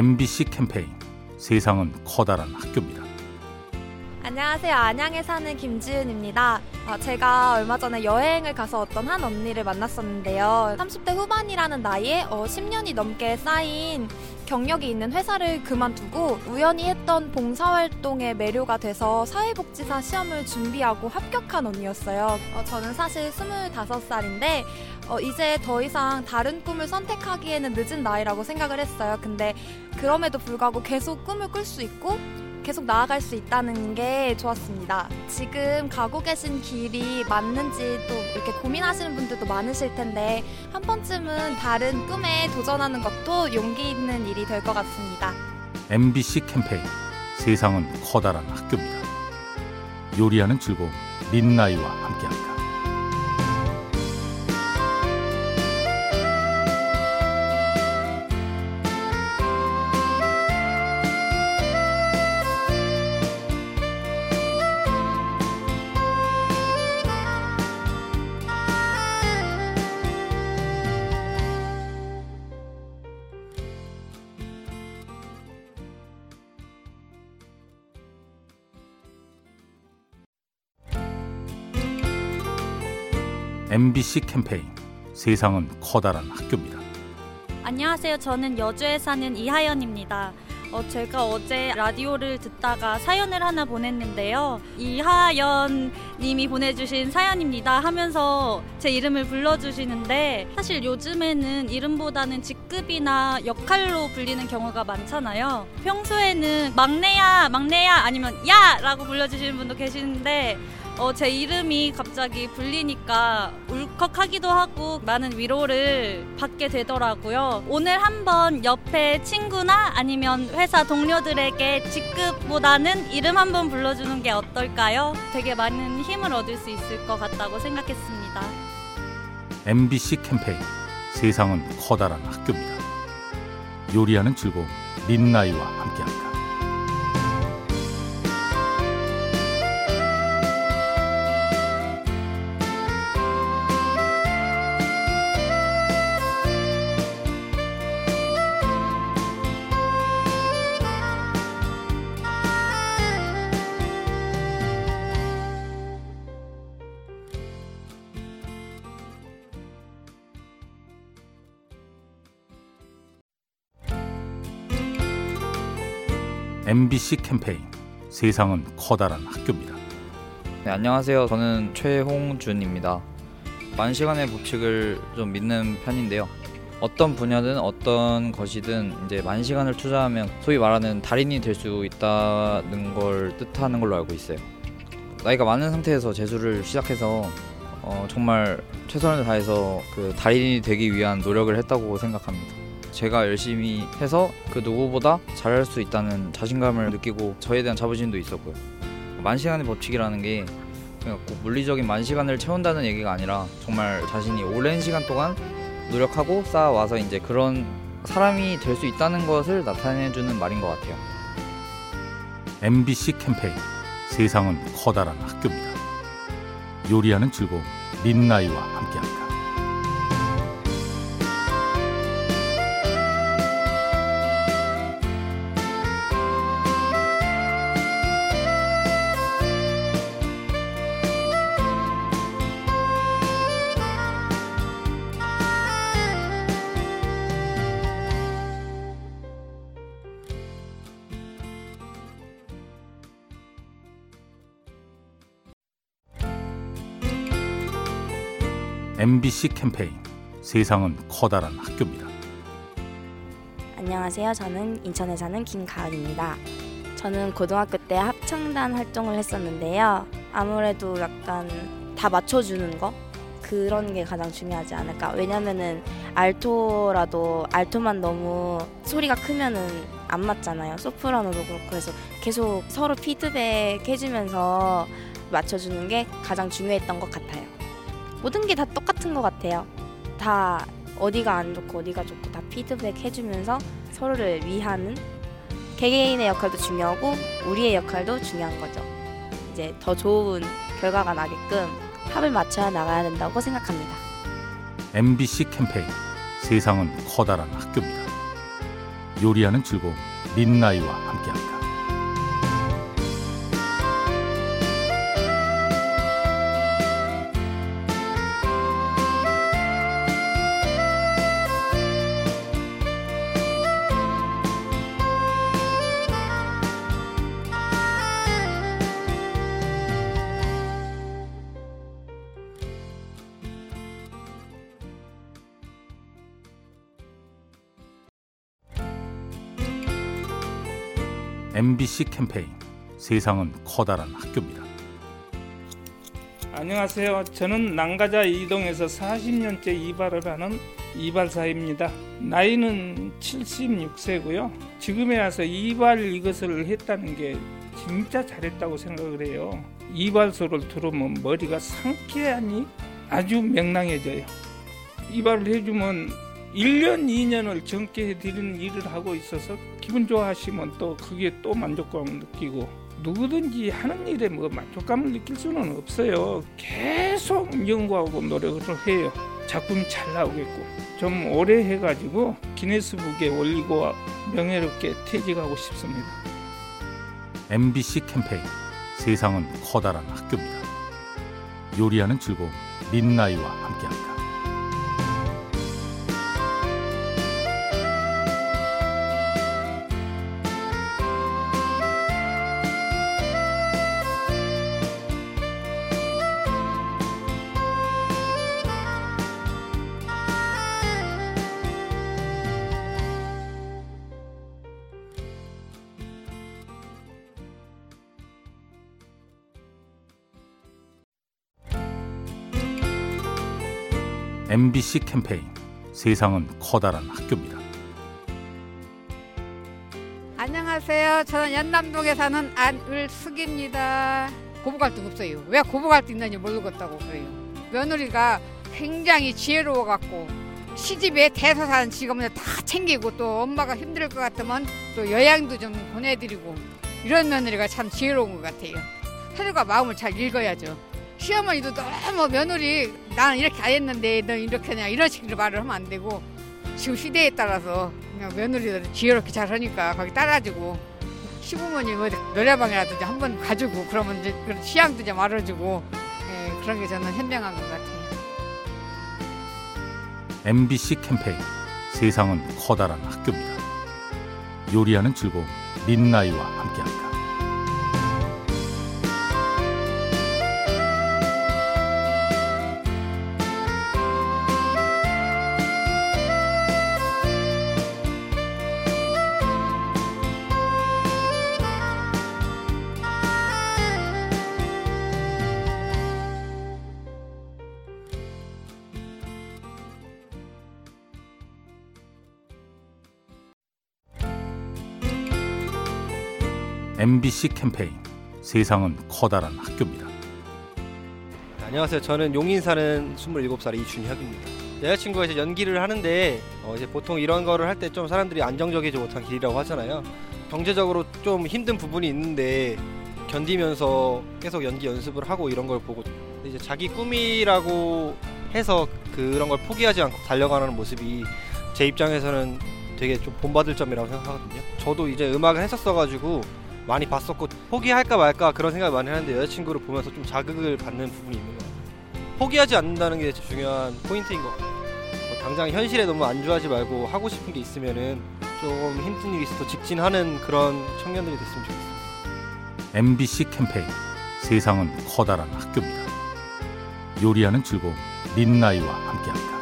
MBC 캠페인 세상은 커다란 학교입니다. 안녕하세요. 안양에 사는 김지은입니다. 아, 제가 얼마 전에 여행을 가서 어떤 한 언니를 만났었는데요. 30대 후반이라는 나이에 어, 10년이 넘게 쌓인 경력이 있는 회사를 그만두고 우연히 했던 봉사활동에 매료가 돼서 사회복지사 시험을 준비하고 합격한 언니였어요. 어, 저는 사실 25살인데 어, 이제 더 이상 다른 꿈을 선택하기에는 늦은 나이라고 생각을 했어요. 근데 그럼에도 불구하고 계속 꿈을 꿀 수 있고 계속 나아갈 수 있다는 게 좋았습니다. 지금 가고 계신 길이 맞는지 또 이렇게 고민하시는 분들도 많으실 텐데 한 번쯤은 다른 꿈에 도전하는 것도 용기 있는 일이 될 것 같습니다. MBC 캠페인 세상은 커다란 학교입니다. 요리하는 즐거움 민나이와 함께합니다. MBC 캠페인 세상은 커다란 학교입니다. 안녕하세요. 저는 여주에 사는 이하연입니다. 어, 제가 어제 라디오를 듣다가 사연을 하나 보냈는데요. 이하연 님이 보내주신 사연입니다 하면서 제 이름을 불러주시는데 사실 요즘에는 이름보다는 직급이나 역할로 불리는 경우가 많잖아요. 평소에는 막내야, 막내야 아니면 야! 라고 불러주시는 분도 계시는데 어, 제 이름이 갑자기 불리니까 울컥하기도 하고 많은 위로를 받게 되더라고요. 오늘 한번 옆에 친구나 아니면 회사 동료들에게 직급보다는 이름 한번 불러주는 게 어떨까요? 되게 많은 힘을 얻을 수 있을 것 같다고 생각했습니다. MBC 캠페인 세상은 커다란 학교입니다. 요리하는 즐거움 민나이와 함께합니다. MBC 캠페인 세상은 커다란 학교입니다. 네, 안녕하세요. 저는 최홍준입니다. 만시간의 법칙을 좀 믿는 편인데요. 어떤 분야든 어떤 것이든 이제 만 시간을 투자하면 소위 말하는 달인이 될 수 있다는 걸 뜻하는 걸로 알고 있어요. 나이가 많은 상태에서 재수를 시작해서 어, 정말 최선을 다해서 그 달인이 되기 위한 노력을 했다고 생각합니다. 제가 열심히 해서 그 누구보다 잘할 수 있다는 자신감을 느끼고 저에 대한 자부심도 있었고요. 만 시간의 법칙이라는 게 그냥 꼭 물리적인 만 시간을 채운다는 얘기가 아니라 정말 자신이 오랜 시간 동안 노력하고 쌓아와서 이제 그런 사람이 될 수 있다는 것을 나타내주는 말인 것 같아요. MBC 캠페인 세상은 커다란 학교입니다. 요리하는 즐거움 민나이와 함께합니다. MBC 캠페인 세상은 커다란 학교입니다. 안녕하세요. 저는 인천에 사는 김가은입니다. 저는 고등학교 때 합창단 활동을 했었는데요. 아무래도 약간 다 맞춰주는 거 그런 게 가장 중요하지 않을까. 왜냐면은 알토라도 알토만 너무 소리가 크면은 안 맞잖아요. 소프라노도 그렇고 해서 계속 서로 피드백 해주면서 맞춰주는 게 가장 중요했던 것 같아요. 모든 게 다 똑같은 것 같아요. 다 어디가 안 좋고 어디가 좋고 다 피드백 해주면서 서로를 위하는 개개인의 역할도 중요하고 우리의 역할도 중요한 거죠. 이제 더 좋은 결과가 나게끔 합을 맞춰 나가야 된다고 생각합니다. MBC 캠페인 세상은 커다란 학교입니다. 요리하는 즐거움 민나이와 함께합니다. MBC 캠페인 세상은 커다란 학교입니다. 안녕하세요. 저는 난가자 이동에서 40년째 이발을 하는 이발사입니다. 나이는 76세고요. 지금에 와서 이발 이것을 했다는 게 진짜 잘했다고 생각을 해요. 이발소를 들어오면 머리가 상쾌하니 아주 명랑해져요. 이발을 해주면 1년, 2년을 젊게 해드리는 일을 하고 있어서 기분 좋아하시면 또 그게 또 만족감을 느끼고 누구든지 하는 일에 뭐 만족감을 느낄 수는 없어요. 계속 연구하고 노력을 해요. 작품이 잘 나오겠고 좀 오래 해가지고 기네스북에 올리고 명예롭게 퇴직하고 싶습니다. MBC 캠페인 세상은 커다란 학교입니다. 요리하는 즐거움 민나이와 함께합니다. MBC 캠페인 세상은 커다란 학교입니다. 안녕하세요. 저는 연남동에 사는 안을숙입니다. 고부갈 데 없어요. 왜 고부갈 데 있는지 모르겠다고 그래요. 며느리가 굉장히 지혜로워 갖고 시집에 대서 사는 직업을 다 챙기고 또 엄마가 힘들 것 같으면 또 여행도 좀 보내드리고 이런 며느리가 참 지혜로운 것 같아요. 서류가 마음을 잘 읽어야죠. 시어머니도 너무 며느리 나는 이렇게 안 했는데 너 이렇게 하냐 이런 식으로 말을 하면 안 되고 지금 시대에 따라서 그냥 며느리들 지혜롭게 잘 하니까 거기 따라주고 시부모님 어디 노래방이라든지 한번 가지고 그러면 이제 취향도 좀 알아주고 예, 그런 게 저는 현명한 것 같아요. MBC 캠페인 세상은 커다란 학교입니다. 요리하는 즐거움 민나이와 함께합니다. MBC 캠페인 세상은 커다란 학교입니다. 안녕하세요. 저는 용인 사는 27살 이준혁입니다. 여자친구가 이제 연기를 하는데 어 이제 보통 이런 거를 할 때 좀 사람들이 안정적이지 못한 길이라고 하잖아요. 경제적으로 좀 힘든 부분이 있는데 견디면서 계속 연기 연습을 하고 이런 걸 보고 이제 자기 꿈이라고 해서 그런 걸 포기하지 않고 달려가는 모습이 제 입장에서는 되게 좀 본받을 점이라고 생각하거든요. 저도 이제 음악을 했었어가지고 많이 봤었고 포기할까 말까 그런 생각을 많이 하는데 여자친구를 보면서 좀 자극을 받는 부분이 있는 것 같아요. 포기하지 않는다는 게 중요한 포인트인 것 같아요. 뭐 당장 현실에 너무 안주하지 말고 하고 싶은 게 있으면은 좀 힘든 일이 있어도 직진하는 그런 청년들이 됐으면 좋겠어요. MBC 캠페인 세상은 커다란 학교입니다. 요리하는 즐거움 민나이와 함께합니다.